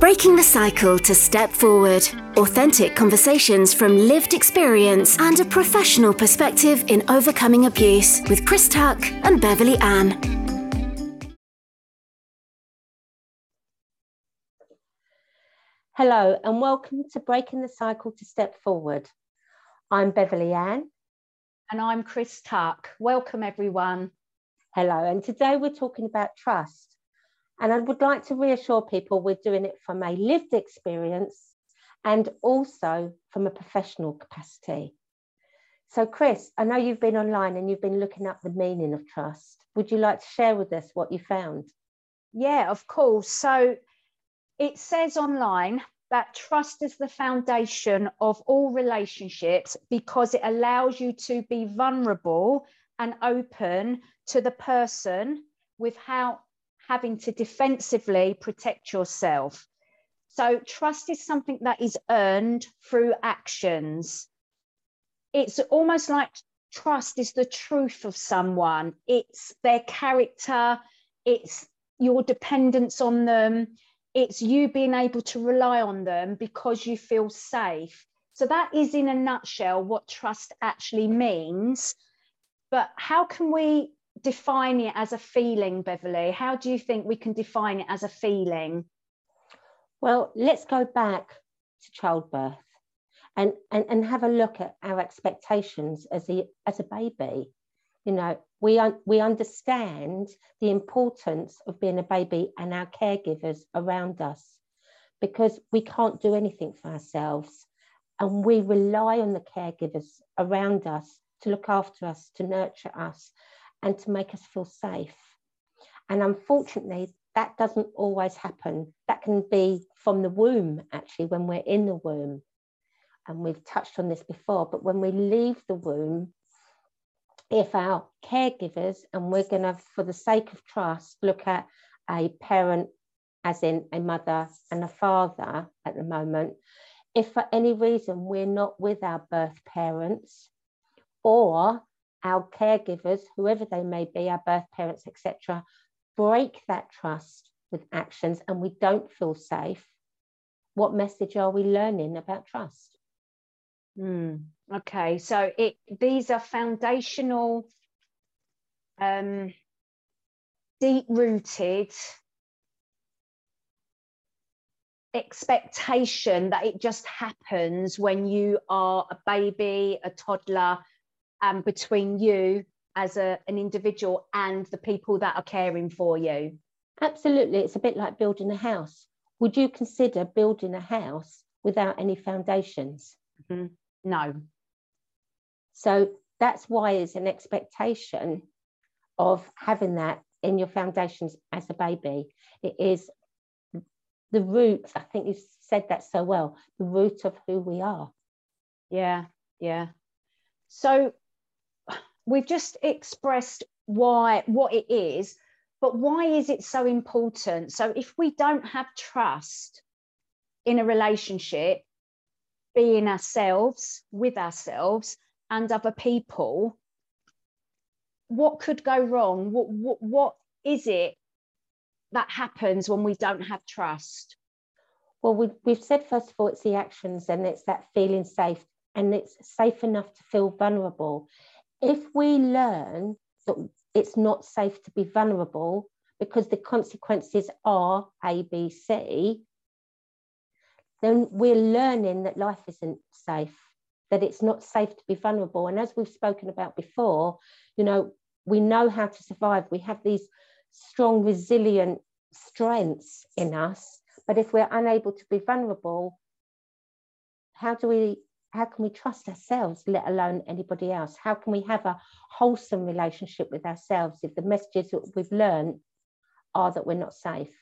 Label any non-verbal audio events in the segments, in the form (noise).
Breaking the cycle to step forward. Authentic conversations from lived experience and a professional perspective in overcoming abuse with Chris Tuck and Beverley Ann. Hello, and welcome to Breaking the Cycle to Step Forward. I'm Beverley Ann. And I'm Chris Tuck. Welcome, everyone. Hello, and today we're talking about trust. And I would like to reassure people we're doing it from a lived experience and also from a professional capacity. So, Chris, I know you've been online and you've been looking up the meaning of trust. Would you like to share with us what you found? Yeah, of course. So, it says online that trust is the foundation of all relationships because it allows you to be vulnerable and open to the person without having to defensively protect yourself. So, trust is something that is earned through actions. It's almost like trust is the truth of someone, it's their character, it's your dependence on them, it's you being able to rely on them because you feel safe. So, that is in a nutshell what trust actually means. But how can we define it as a feeling, Beverley? How do you think we can define it as a feeling? Well, let's go back to childbirth and, and, and have a look at our expectations as a, as a baby. You know, we, un- we understand the importance of being a baby and our caregivers around us because we can't do anything for ourselves. And we rely on the caregivers around us to look after us, to nurture us, and to make us feel safe. And unfortunately, that doesn't always happen. That can be from the womb, actually, when we're in the womb. And we've touched on this before, but when we leave the womb, if our caregivers, and we're going to, for the sake of trust, look at a parent, as in a mother and a father at the moment, if for any reason we're not with our birth parents, or our caregivers, whoever they may be, our birth parents, etc., break that trust with actions and we don't feel safe, what message are we learning about trust? Mm, okay, so it these are foundational, um, deep-rooted expectation that it just happens when you are a baby, a toddler, um, between you as a, an individual and the people that are caring for you. Absolutely. It's a bit like building a house. Would you consider building a house without any foundations? Mm-hmm. No. So that's why it's an expectation of having that in your foundations as a baby. It is the root, I think you said that so well, the root of who we are. Yeah, yeah. So we've just expressed why what it is but why is it so important? So if we don't have trust in a relationship being ourselves with ourselves and other people what could go wrong? What, what, what is it that happens when we don't have trust? Well we, we've said first of all it's the actions and it's that feeling safe and it's safe enough to feel vulnerable if we learn that it's not safe to be vulnerable because the consequences are A, B, C, then we're learning that life isn't safe, that it's not safe to be vulnerable. And as we've spoken about before, you know, we know how to survive. We have these strong, resilient strengths in us. But if we're unable to be vulnerable, how do we how can we trust ourselves, let alone anybody else? How can we have a wholesome relationship with ourselves if the messages that we've learned are that we're not safe?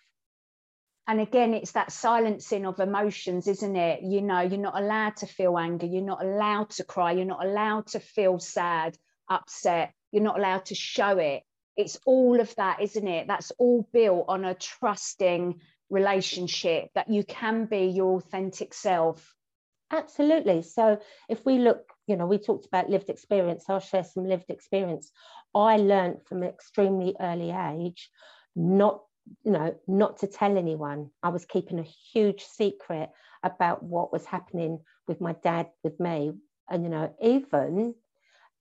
And again, it's that silencing of emotions, isn't it? You know, you're not allowed to feel anger, you're not allowed to cry, you're not allowed to feel sad, upset, you're not allowed to show it. It's all of that, isn't it? That's all built on a trusting relationship that you can be your authentic self Absolutely. So if we look, you know, we talked about lived experience. I'll share some lived experience. I learned from an extremely early age not you know, not to tell anyone. I was keeping a huge secret about what was happening with my dad, with me, and you know, even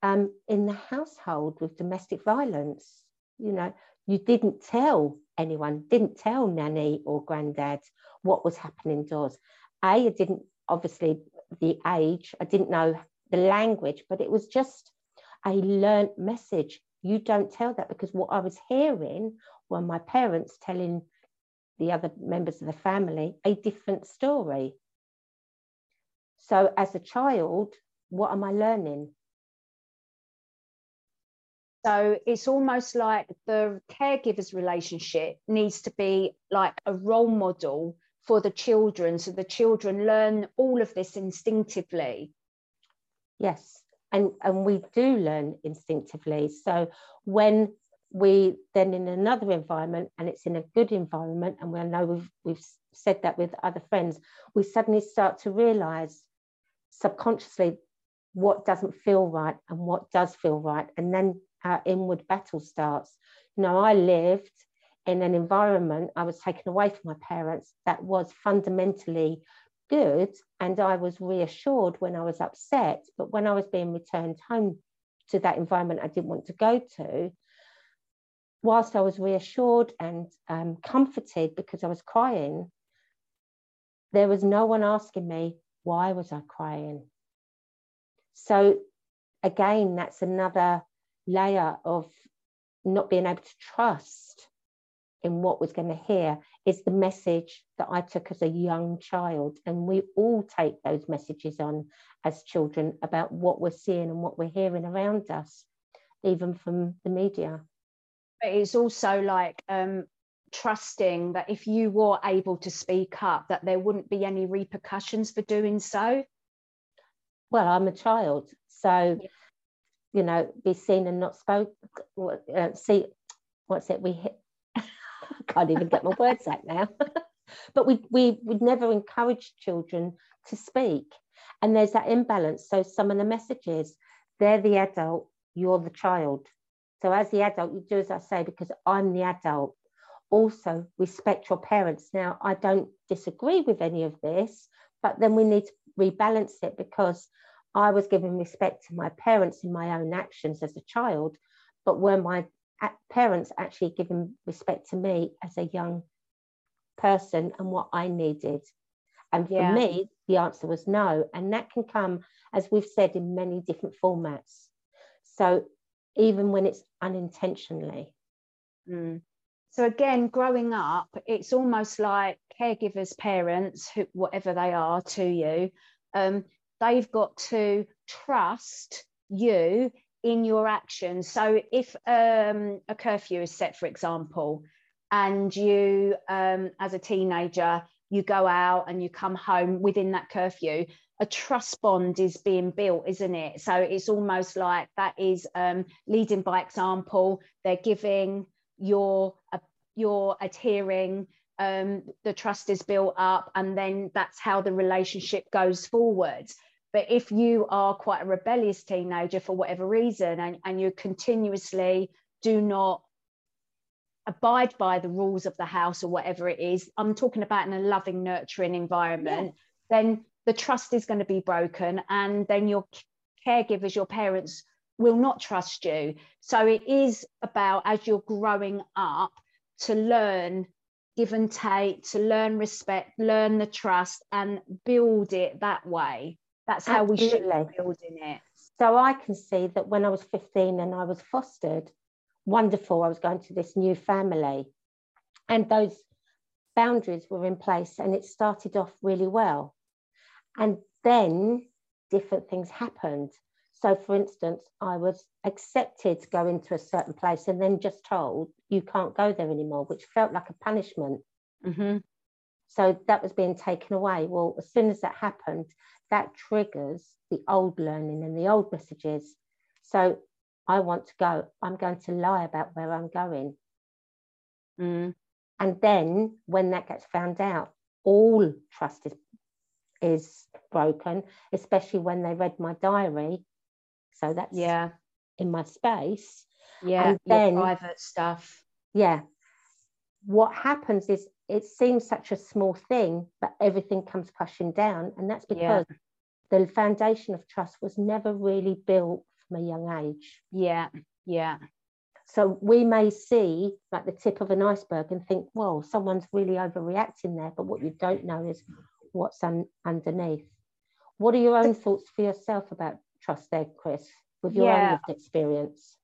um, in the household with domestic violence. You know, you didn't tell anyone, didn't tell nanny or granddad what was happening indoors. A, I didn't obviously the age, I didn't know the language, but it was just a learnt message. You don't tell that because what I was hearing were my parents telling the other members of the family a different story. So, as a child, what am I learning? So it's almost like the caregiver's relationship needs to be like a role model for the children. So the children learn all of this instinctively. Yes, and, and we do learn instinctively. So when we then in another environment and it's in a good environment, and we know we've, we've said that with other friends, we suddenly start to realize subconsciously what doesn't feel right and what does feel right. And then our inward battle starts. You know, I lived in an environment, I was taken away from my parents that was fundamentally good. And I was reassured when I was upset. But when I was being returned home to that environment I didn't want to go to, whilst I was reassured and um, comforted because I was crying, there was no one asking me, why was I crying? So, again, that's another layer of not being able to trust in what was going to hear is the message that I took as a young child. And we all take those messages on as children about what we're seeing and what we're hearing around us, even from the media. But it's also like um, trusting that if you were able to speak up, that there wouldn't be any repercussions for doing so. Well, I'm a child, so yeah you know, be seen and not spoke. Uh, see, what's it? We hit, I (laughs) can't even get my words out now. (laughs) but we we would never encourage children to speak, and there's that imbalance. So some of the messages, they're the adult, you're the child. So as the adult, you do as I say because I'm the adult. Also, respect your parents. Now, I don't disagree with any of this, but then we need to rebalance it because I was giving respect to my parents in my own actions as a child, but were my parents actually giving respect to me as a young person and what I needed? And for yeah. me, the answer was no. And that can come, as we've said, in many different formats. So even when it's unintentionally. Mm. So again, growing up, it's almost like caregivers, parents, who, whatever they are to you, um, they've got to trust you in your actions. So if um, a curfew is set, for example, and you, um, as a teenager, you go out and you come home within that curfew, a trust bond is being built, isn't it? So it's almost like that is um, leading by example. They're giving, you're, uh, you're adhering, um, the trust is built up, and then that's how the relationship goes forward. But if you are quite a rebellious teenager for whatever reason and, and you continuously do not abide by the rules of the house or whatever it is, I'm talking about in a loving, nurturing environment, yeah. then the trust is going to be broken. And then your caregivers, your parents, will not trust you. So it is about as you're growing up to learn give and take, to learn respect, learn the trust, and build it that way. That's how Absolutely. we should be building it. So I can see that when I was 15 and I was fostered, wonderful, I was going to this new family. And those boundaries were in place and it started off really well. And then different things happened. So, for instance, I was accepted to go into a certain place and then just told you can't go there anymore, which felt like a punishment. Mm-hmm. So that was being taken away. Well, as soon as that happened, that triggers the old learning and the old messages. So I want to go. I'm going to lie about where I'm going. Mm. And then when that gets found out, all trust is, is broken, especially when they read my diary. So that's yeah in my space. Yeah, and then private stuff. Yeah. what happens is it seems such a small thing, but everything comes crashing down. And that's because yeah. the foundation of trust was never really built from a young age. Yeah, yeah. So we may see like the tip of an iceberg and think, well, someone's really overreacting there. But what you don't know is what's un- underneath. What are your own thoughts for yourself about trust there, Chris, with your yeah. own lived experience?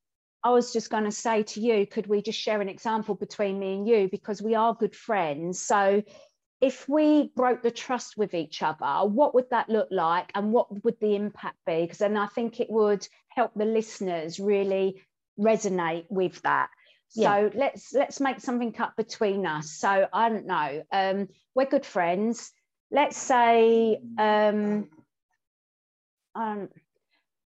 I was just going to say to you, could we just share an example between me and you? Because we are good friends. So if we broke the trust with each other, what would that look like and what would the impact be? Because then I think it would help the listeners really resonate with that. Yeah. So let's let's make something up between us. So I don't know. Um, we're good friends. Let's say um, um,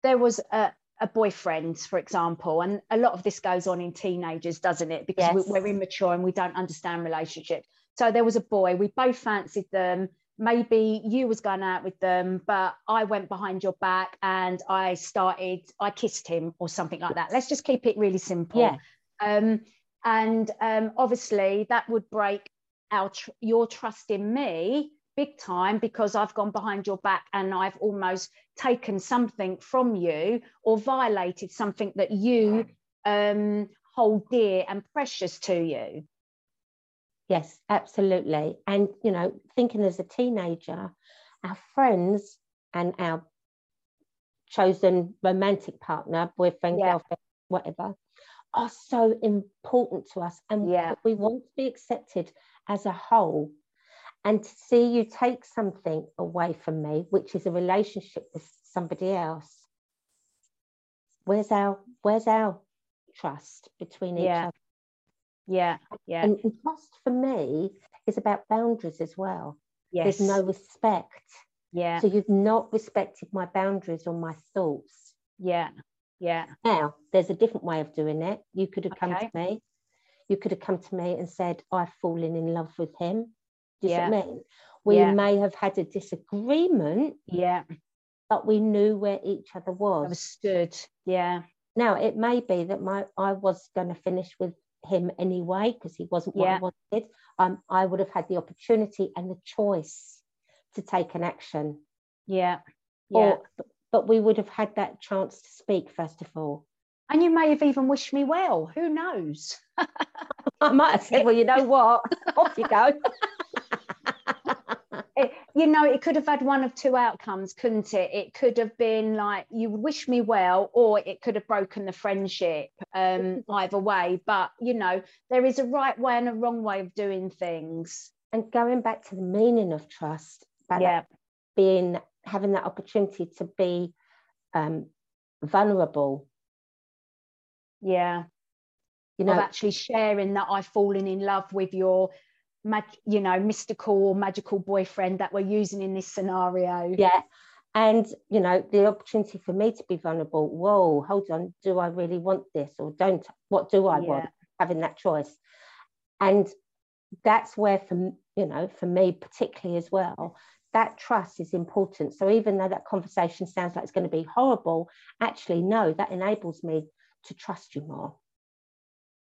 there was a, a boyfriend, for example, and a lot of this goes on in teenagers, doesn't it? Because yes. we're immature and we don't understand relationships. So there was a boy, we both fancied them. Maybe you was going out with them, but I went behind your back and I started, I kissed him or something like that. Let's just keep it really simple. Yeah. Um, and um, obviously that would break our tr- your trust in me big time because I've gone behind your back and I've almost taken something from you or violated something that you um, hold dear and precious to you. Yes, absolutely. And, you know, thinking as a teenager, our friends and our chosen romantic partner, boyfriend, yeah. girlfriend, whatever, are so important to us. And yeah. we want to be accepted as a whole and to see you take something away from me which is a relationship with somebody else where's our where's our trust between each yeah. other? Yeah yeah. And, and, trust for me is about boundaries as well. Yes. there's no respect. Yeah. So you've not respected my boundaries or my thoughts. Yeah yeah. Now there's a different way of doing it. You could have okay. come to me. You could have come to me and said i've fallen in love with him yeah. mean? We yeah. may have had a disagreement. Yeah. But we knew where each other was. Understood. Yeah. Now it may be that my I was going to finish with him anyway because he wasn't what yeah. I wanted. Um, I would have had the opportunity and the choice to take an action. Yeah. Yeah. Or, but we would have had that chance to speak first of all. And you may have even wished me well. Who knows? (laughs) I might have said, well, you know what? Off you go. (laughs) you know, it could have had one of two outcomes, couldn't it? It could have been like you wish me well, or it could have broken the friendship. Um, either way, but you know, there is a right way and a wrong way of doing things. And going back to the meaning of trust, yeah, being having that opportunity to be um, vulnerable. Yeah, you know, of actually sharing that I've fallen in love with your mag- you know mystical or magical boyfriend that we're using in this scenario. Yeah. And you know the opportunity for me to be vulnerable whoa hold on do i really want this or don't what do i yeah. want having that choice. And that's where for you know for me particularly as well that trust is important. So even though that conversation sounds like it's going to be horrible actually no that enables me to trust you more.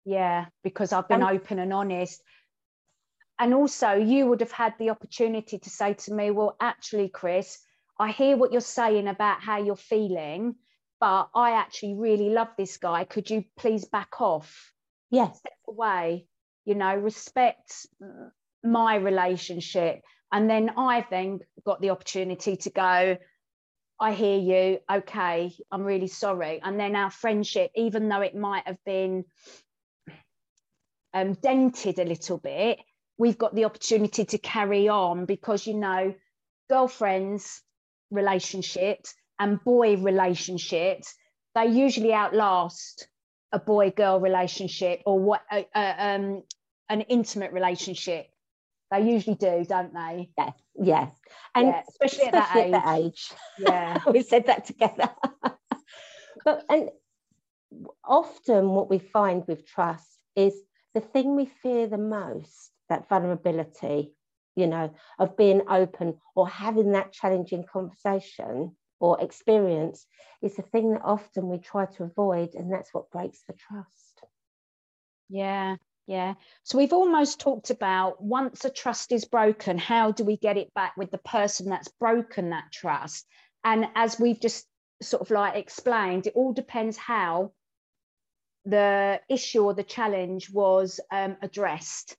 Yeah because i've been and, open and honest and also you would have had the opportunity to say to me well actually chris i hear what you're saying about how you're feeling but i actually really love this guy could you please back off yes Step away you know respect my relationship and then i then got the opportunity to go I hear you. Okay, I'm really sorry. And then our friendship, even though it might have been um, dented a little bit, we've got the opportunity to carry on because you know girlfriends relationships and boy relationships they usually outlast a boy girl relationship or what uh, uh, um, an intimate relationship. They usually do don't they? Yes yes and yeah, especially, especially, at, that, at age. age. Yeah. (laughs) We said that together. (laughs) But and often what we find with trust is the thing we fear the most that vulnerability, you know, of being open or having that challenging conversation or experience is the thing that often we try to avoid, and that's what breaks the trust. Yeah, Yeah. So we've almost talked about once a trust is broken, how do we get it back with the person that's broken that trust? And as we've just sort of like explained, it all depends how the issue or the challenge was um, addressed.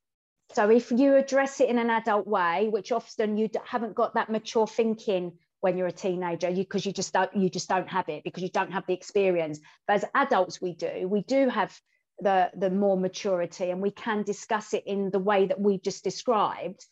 So if you address it in an adult way, which often you haven't got that mature thinking when you're a teenager, because you, you just don't you just don't have it because you don't have the experience. But as adults, we do. We do have the the more maturity, and we can discuss it in the way that we've just described.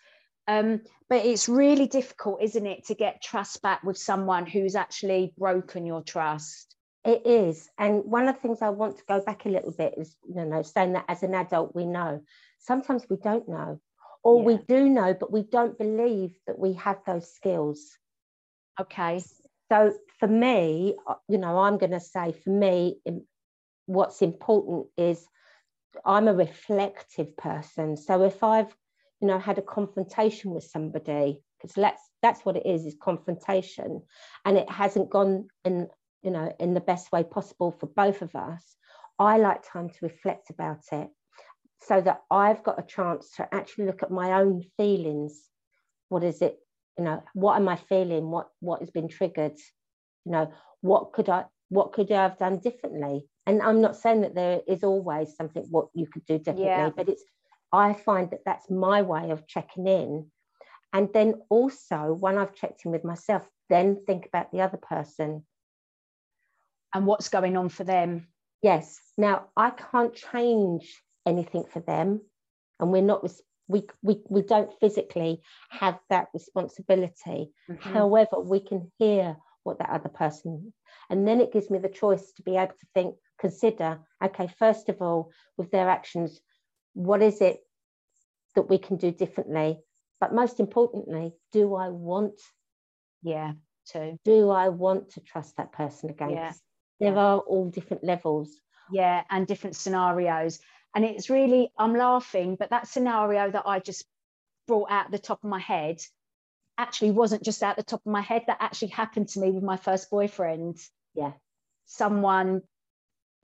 Um, but it's really difficult, isn't it, to get trust back with someone who's actually broken your trust. It is. And one of the things I want to go back a little bit is, you know, saying that as an adult, we know. Sometimes we don't know, or yeah. we do know, but we don't believe that we have those skills. Okay. So for me, uh, you know, I'm going to say for me, what's important is I'm a reflective person. So if I've, you know, had a confrontation with somebody, because let's that's what it is, is confrontation, and it hasn't gone in you know, in the best way possible for both of us, I like time to reflect about it so that I've got a chance to actually look at my own feelings. What is it? You know, what am I feeling? What what has been triggered? You know, what could I what could I have done differently? And I'm not saying that there is always something what you could do differently, yeah. but it's I find that that's my way of checking in. And then also, when I've checked in with myself, then think about the other person and what's going on for them. Yes. Now I can't change anything for them, and we're not we we we don't physically have that responsibility. Mm-hmm. However, we can hear what that other person, and then it gives me the choice to be able to think, consider. Okay, first of all, with their actions, what is it that we can do differently? But most importantly, do I want? Yeah, to do I want to trust that person again? Yeah there are all different levels yeah and different scenarios and it's really i'm laughing but that scenario that i just brought out the top of my head actually wasn't just out the top of my head that actually happened to me with my first boyfriend yeah someone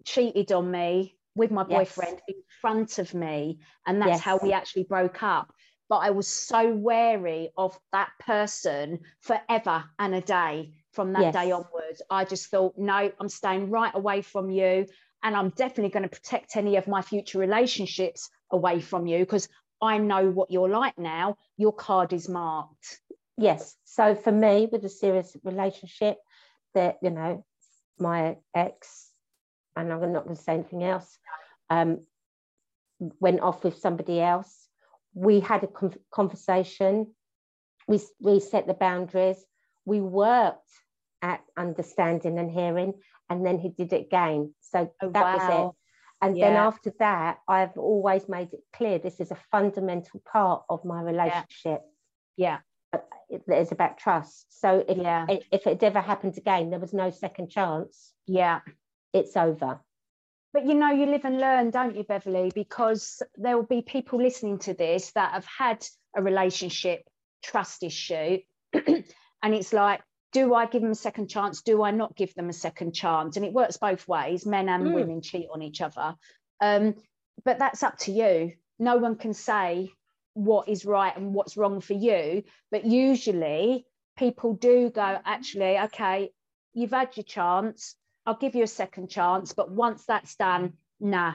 cheated on me with my boyfriend yes. in front of me and that's yes. how we actually broke up but i was so wary of that person forever and a day from that yes. day onwards. I just thought, no, I'm staying right away from you. And I'm definitely going to protect any of my future relationships away from you because I know what you're like now. Your card is marked. Yes. So for me, with a serious relationship, that, you know, my ex, and I'm not going to say anything else, um, went off with somebody else. We had a conversation. We, we set the boundaries. We worked at understanding and hearing, and then he did it again. So oh, that wow. was it. And yeah. then after that, I've always made it clear this is a fundamental part of my relationship. Yeah. yeah. It's about trust. So if yeah. if it ever happened again, there was no second chance. Yeah. It's over. But you know, you live and learn, don't you, Beverley? Because there will be people listening to this that have had a relationship trust issue. (clears throat) and it's like, do I give them a second chance? Do I not give them a second chance? And it works both ways. Men and mm. women cheat on each other. Um, but that's up to you. No one can say what is right and what's wrong for you. But usually people do go, actually, okay, you've had your chance. I'll give you a second chance. But once that's done, nah,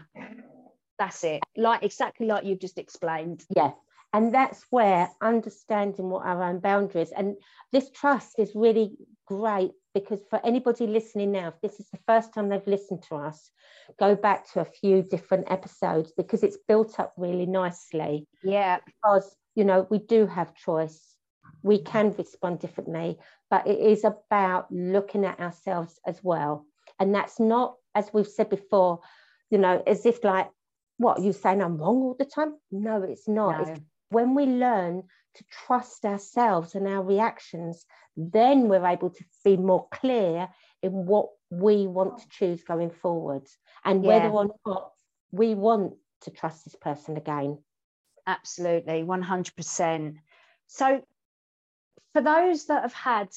that's it. Like exactly like you've just explained. Yeah and that's where understanding what our own boundaries and this trust is really great because for anybody listening now if this is the first time they've listened to us go back to a few different episodes because it's built up really nicely. Yeah. Because you know we do have choice. We can respond differently but it is about looking at ourselves as well. And that's not as we've said before you know as if like what you saying i'm wrong all the time? No it's not. No. it's when we learn to trust ourselves and our reactions, then we're able to be more clear in what we want to choose going forward and yeah. whether or not we want to trust this person again. Absolutely, 100%. So, for those that have had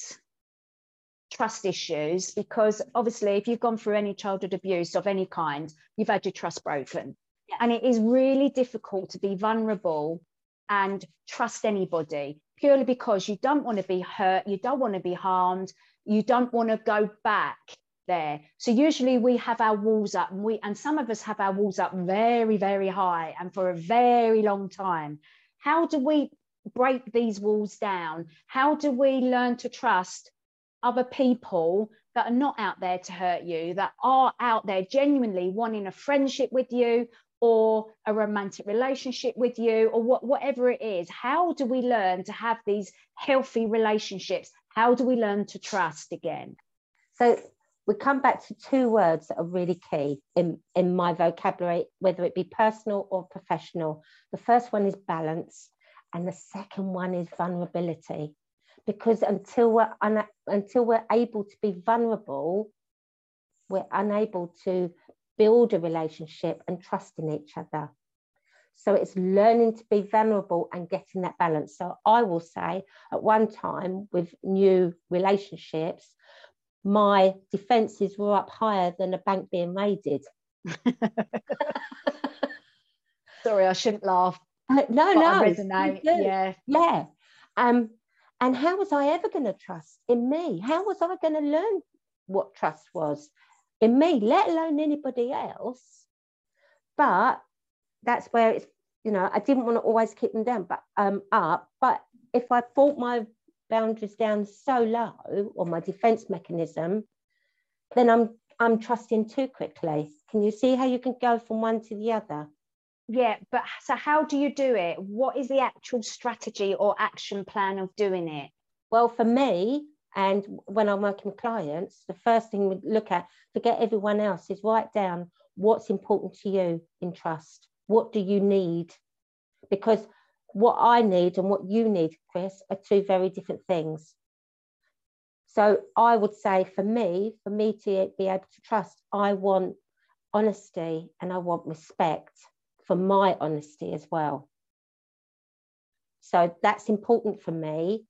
trust issues, because obviously, if you've gone through any childhood abuse of any kind, you've had your trust broken Yeah. And it is really difficult to be vulnerable and trust anybody purely because you don't want to be hurt, you don't want to be harmed, you don't want to go back there. So usually we have our walls up and we and some of us have our walls up very, very high and for a very long time. How do we break these walls down? How do we learn to trust other people that are not out there to hurt you, that are out there genuinely wanting a friendship with you or a romantic relationship with you or what, whatever it is? How do we learn to have these healthy relationships? How do we learn to trust again? So we come back to two words that are really key in, in my vocabulary, whether it be personal or professional. The first one is balance, and the second one is vulnerability. Because until we're, un- until we're able to be vulnerable, we're unable to build a relationship and trust in each other. So it's learning to be vulnerable and getting that balance. So I will say at one time with new relationships, my defences were up higher than a bank being raided. (laughs) Sorry, I shouldn't laugh. Uh, no, no. I resonate. Yeah. Yeah. Um, and how was I ever going to trust in me? How was I going to learn what trust was in me, let alone anybody else? But that's where it's, you know, I didn't want to always keep them down, but um, up. But if I brought my boundaries down so low, or my defense mechanism, then I'm I'm trusting too quickly. Can you see how you can go from one to the other? Yeah, but so how do you do it? What is the actual strategy or action plan of doing it? Well, for me, and when I'm working with clients, the first thing we look at, forget everyone else, is write down what's important to you in trust. What do you need? Because what I need and what you need, Chris, are two very different things. So I would say for me, for me to be able to trust, I want honesty and I want respect for my honesty as well. So that's important for me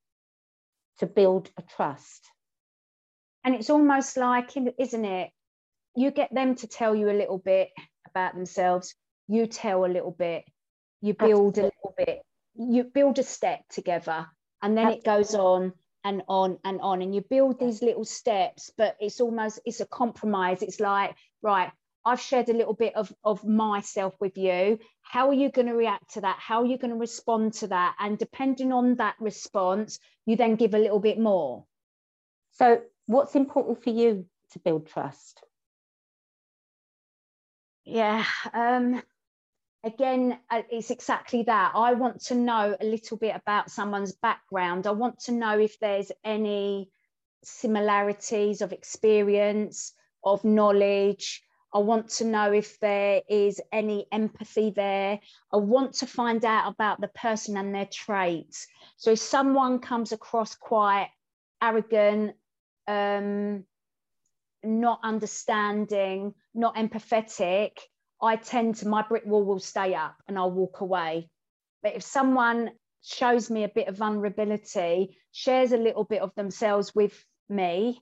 to build a trust. And it's almost like, isn't it? You get them to tell you a little bit about themselves, you tell a little bit, you build Absolutely. a little bit, you build a step together, and then Absolutely. it goes on and on and on and you build these little steps but it's almost it's a compromise it's like right I've shared a little bit of, of myself with you. How are you going to react to that? How are you going to respond to that? And depending on that response, you then give a little bit more. So, what's important for you to build trust? Yeah. Um, again, uh, it's exactly that. I want to know a little bit about someone's background. I want to know if there's any similarities of experience, of knowledge, I want to know if there is any empathy there. I want to find out about the person and their traits. So if someone comes across quite arrogant, um, not understanding, not empathetic, I tend to, my brick wall will stay up and I'll walk away. But if someone shows me a bit of vulnerability, shares a little bit of themselves with me,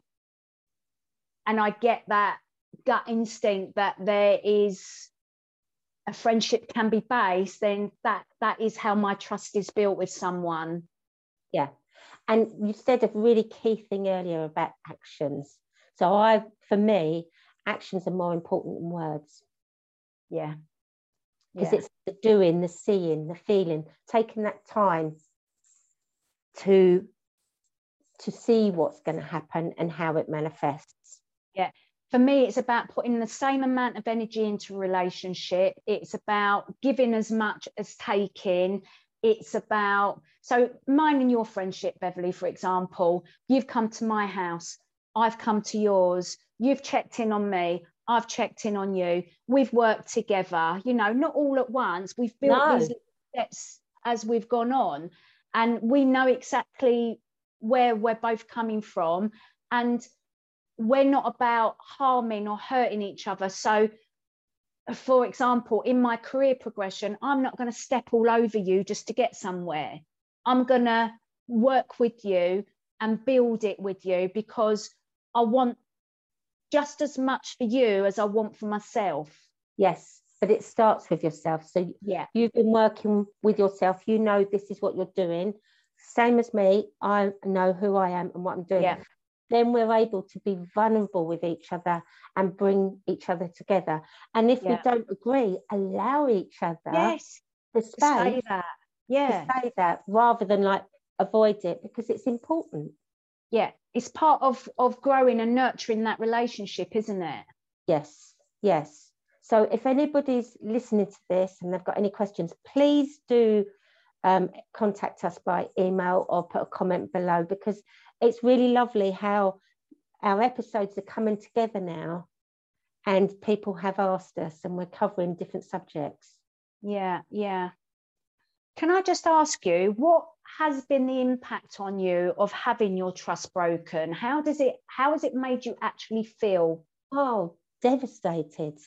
and I get that gut instinct that there is a friendship can be based, then that that is how my trust is built with someone. Yeah. And you said a really key thing earlier about actions. So I for me, actions are more important than words. Yeah. Because yeah. it's the doing, the seeing, the feeling, taking that time to to see what's going to happen and how it manifests. Yeah for me, it's about putting the same amount of energy into a relationship. It's about giving as much as taking. It's about, so mine and your friendship, Beverley, for example, you've come to my house, I've come to yours, you've checked in on me, I've checked in on you, we've worked together, you know, not all at once. We've built no. these steps as we've gone on, and we know exactly where we're both coming from. And we're not about harming or hurting each other. So, for example, in my career progression, I'm not going to step all over you just to get somewhere. I'm going to work with you and build it with you because I want just as much for you as I want for myself. Yes. but it starts with yourself. So yeah, you've been working with yourself. You know this is what you're doing. Same as me. I know who I am and what I'm doing. Yeah. Then we're able to be vulnerable with each other and bring each other together. And if Yeah. we don't agree, allow each other yes, the to say that. to Yeah, say that rather than like avoid it because it's important. yeah, it's part of of growing and nurturing that relationship, isn't it? Yes, yes. So if anybody's listening to this and they've got any questions, please do um, contact us by email or put a comment below because it's really lovely how our episodes are coming together now and people have asked us and we're covering different subjects. Yeah, yeah. Can I just ask you, what has been the impact on you of having your trust broken? How does it how has it made you actually feel? Oh, devastated,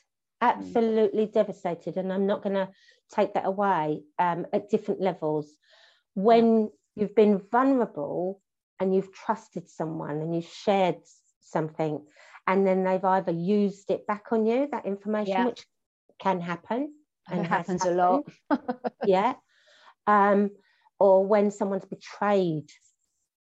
absolutely devastated. And I'm not going to take that away um, at different levels. When you've been vulnerable and you've trusted someone and you've shared something, and then they've either used it back on you, that information, Yeah. which can happen. Has happens a lot. (laughs) yeah. Um, or when someone's betrayed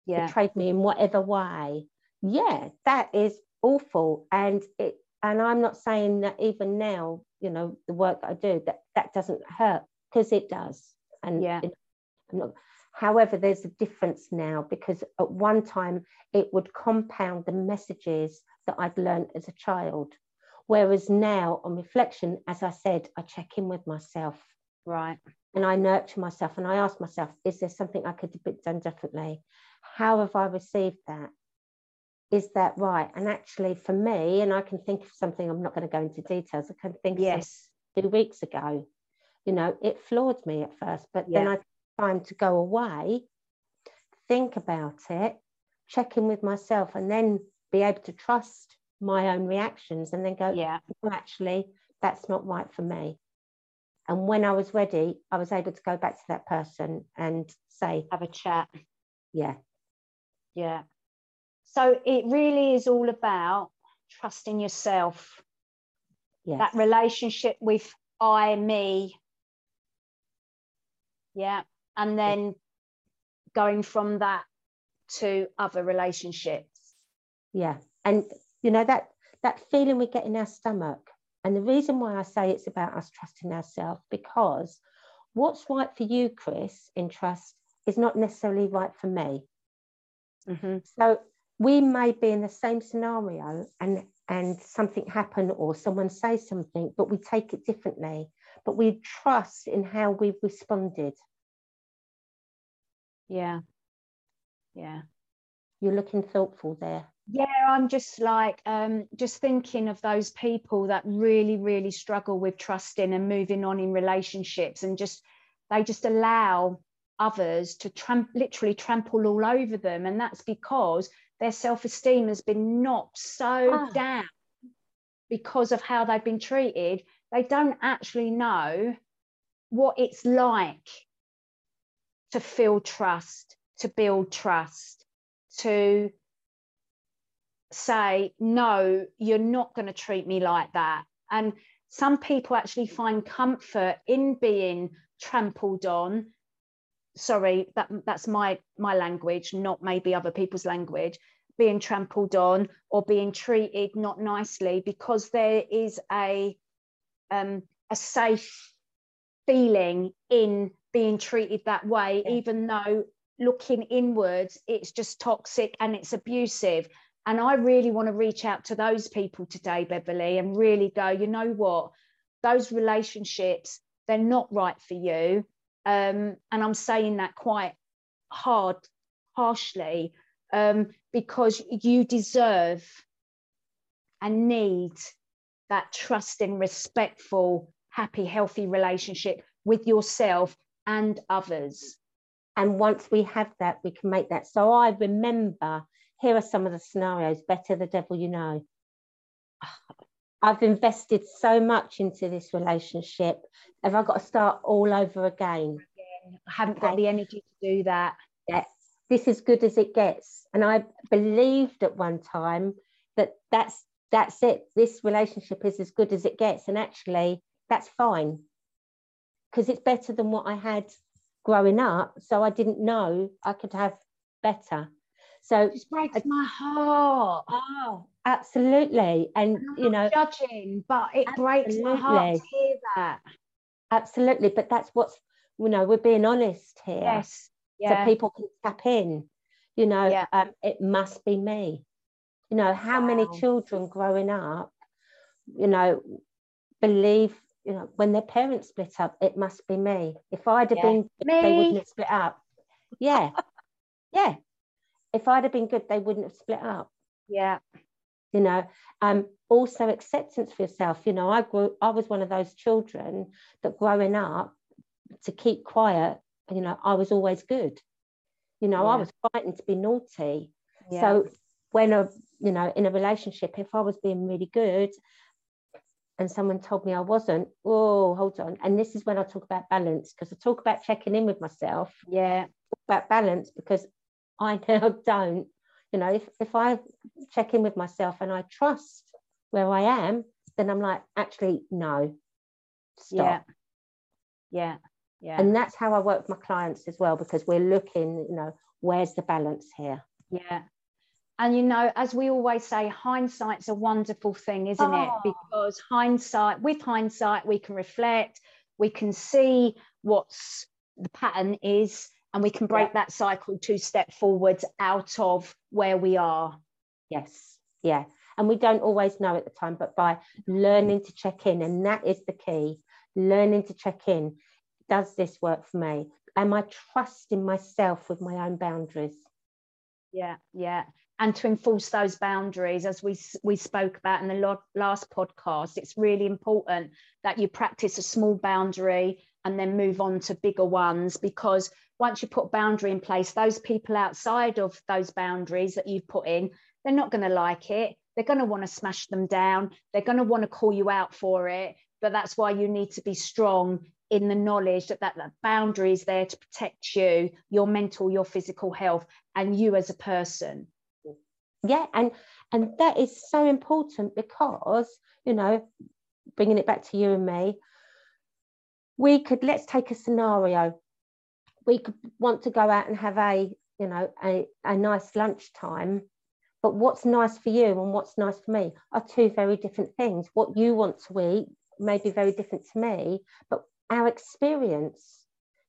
Yeah, betrayed me in whatever way yeah that is awful and it and i'm not saying that even now you know the work i do that that doesn't hurt because it does and Yeah. it- I'm not, however there's a difference now because at one time it would compound the messages that i'd learned as a child whereas now on reflection as i said i check in with myself right. and I nurture myself and I ask myself, is there something I could have done differently? How have I received that? Is that right? And actually, for me, and I can think of something, I'm not going to go into details, I can think Yes. two weeks ago. You know, it floored me at first, but then I time to go away, think about it, check in with myself, and then be able to trust my own reactions and then go, Yeah. "No, actually, that's not right for me. And when I was ready, I was able to go back to that person and say, Have a chat. yeah, Yeah. So it really is all about trusting yourself. yes, That relationship with I, me. Yeah. And then going from that to other relationships. yeah. And you know that that feeling we get in our stomach. And the reason why I say it's about us trusting ourselves because what's right for you, Chris, in trust is not necessarily right for me. Mhm. So we may be in the same scenario and and something happen or someone say something, but we take it differently. But we trust in how we've responded. Yeah. Yeah. You're looking thoughtful there. Yeah, I'm just like um, just thinking of those people that really, really struggle with trusting and moving on in relationships, and just they just allow others to tramp- literally trample all over them, and that's because their self-esteem has been knocked so Ah. down because of how they've been treated. They don't actually know what it's like to feel trust, to build trust, to say, no, you're not going to treat me like that. And some people actually find comfort in being trampled on. Sorry, that, that's my, my language, not maybe other people's language. Being trampled on or being treated not nicely because there is a um, a safe feeling in being treated that way, Yeah. even though looking inwards, it's just toxic and it's abusive. And I really want to reach out to those people today, Beverley, and really go, you know what? Those relationships, they're not right for you. Um, and I'm saying that quite hard, harshly, um, because you deserve and need that trusting, respectful, happy, healthy relationship with yourself and others. And once we have that, we can make that. So I remember, here are some of the scenarios better the devil you know. I've invested so much into this relationship. Have I got to start all over again? I haven't got the energy to do that. Yeah, this is good as it gets. And I believed at one time that that's that's it. This relationship is as good as it gets. And actually, that's fine because it's better than what I had growing up. So I didn't know I could have better. So it breaks I, my heart. Oh, absolutely. And you know, judging, but it breaks my heart to hear that. Absolutely. But that's what's you know, we're being honest here. Yes. Yeah. So people can tap in. You know, yeah. um, it must be me. You know, how wow. many children growing up, you know, believe you know, when their parents split up, it must be me. If I'd have yeah. been, me. they wouldn't have split up. Yeah. If I'd have been good, they wouldn't have split up. Yeah. You know, um, also acceptance for yourself. You know, I grew, I was one of those children that growing up to keep quiet, you know, I was always good. You know, yeah. I was fighting to be naughty. Yeah. So when a, you know, in a relationship, if I was being really good, and someone told me I wasn't, oh, hold on. And this is when I talk about balance because I talk about checking in with myself. Yeah. about balance because I now (laughs) don't. You know, if, if I check in with myself and I trust where I am, then I'm like, actually, no, stop. Yeah. Yeah. Yeah. And that's how I work with my clients as well because we're looking, you know, where's the balance here? Yeah. And you know, as we always say, hindsight's a wonderful thing, isn't oh. it? Ah. Because hindsight, with hindsight, we can reflect, we can see what's the pattern is, and we can break yeah. that cycle to step forwards out of where we are. Yes, yeah. And we don't always know at the time, but by learning to check in, and that is the key learning to check in. Does this work for me? Am I trusting myself with my own boundaries? Yeah, yeah and to enforce those boundaries as we we spoke about in the last podcast it's really important that you practice a small boundary and then move on to bigger ones because once you put boundary in place those people outside of those boundaries that you've put in they're not going to like it. They're going to want to smash them down. They're going to want to call you out for it. But that's why you need to be strong in the knowledge that, that that boundary is there to protect you your mental your physical health and you as a person. Yeah and and that is so important because you know bringing it back to you and me we could let's take a scenario we could want to go out and have a you know a, a nice lunchtime but what's nice for you and what's nice for me are two very different things what you want to eat may be very different to me but our experience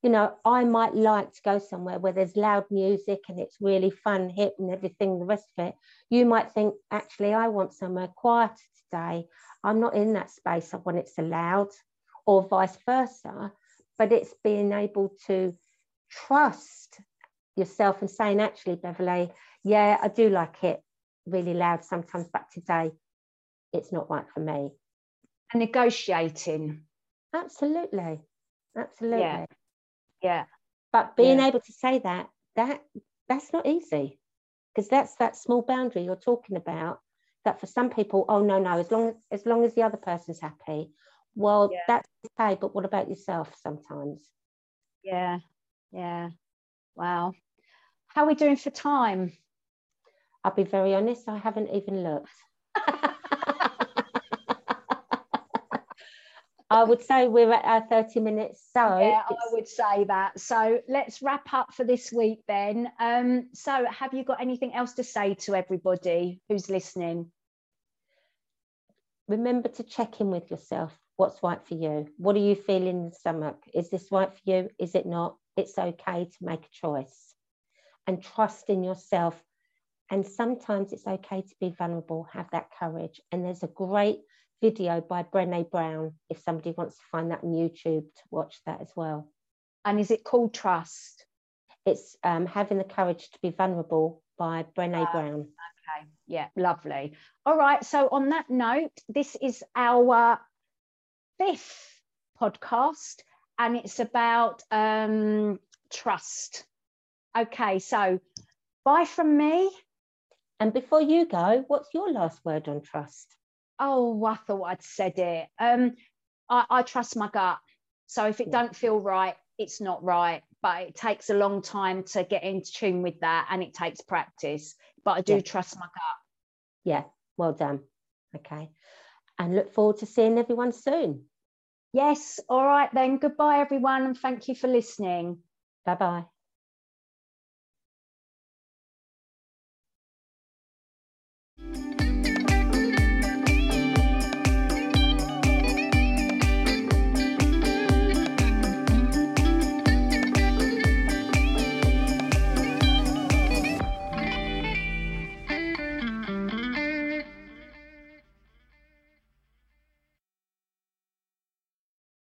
you know, I might like to go somewhere where there's loud music and it's really fun, hip and everything, the rest of it. You might think, actually, I want somewhere quieter today. I'm not in that space. I want it so loud, or vice versa. But it's being able to trust yourself and saying, actually, Beverley, yeah, I do like it really loud sometimes, but today it's not right for me. And negotiating. Absolutely. Absolutely. Yeah yeah but being yeah. able to say that that that's not easy because that's that small boundary you're talking about that for some people oh no no as long as as long as the other person's happy well yeah. that's okay but what about yourself sometimes yeah yeah wow how are we doing for time i'll be very honest i haven't even looked I would say we're at our 30 minutes. So yeah, I would say that. So let's wrap up for this week then. Um, so have you got anything else to say to everybody who's listening? Remember to check in with yourself. What's right for you? What are you feeling in the stomach? Is this right for you? Is it not? It's okay to make a choice and trust in yourself. And sometimes it's okay to be vulnerable, have that courage. And there's a great video by Brene Brown if somebody wants to find that on YouTube to watch that as well. And is it called Trust? It's um, Having the Courage to Be Vulnerable by Brene uh, Brown. Okay, yeah, lovely. All right, so on that note, this is our fifth podcast and it's about um, trust. Okay, so bye from me. And before you go, what's your last word on trust? oh, I thought I'd said it. Um, I, I trust my gut. So if it yeah. don't feel right, it's not right. But it takes a long time to get in tune with that, and it takes practice. But I do yeah. trust my gut. Yeah, well done. Okay, and look forward to seeing everyone soon. Yes. All right then. Goodbye, everyone, and thank you for listening. Bye bye.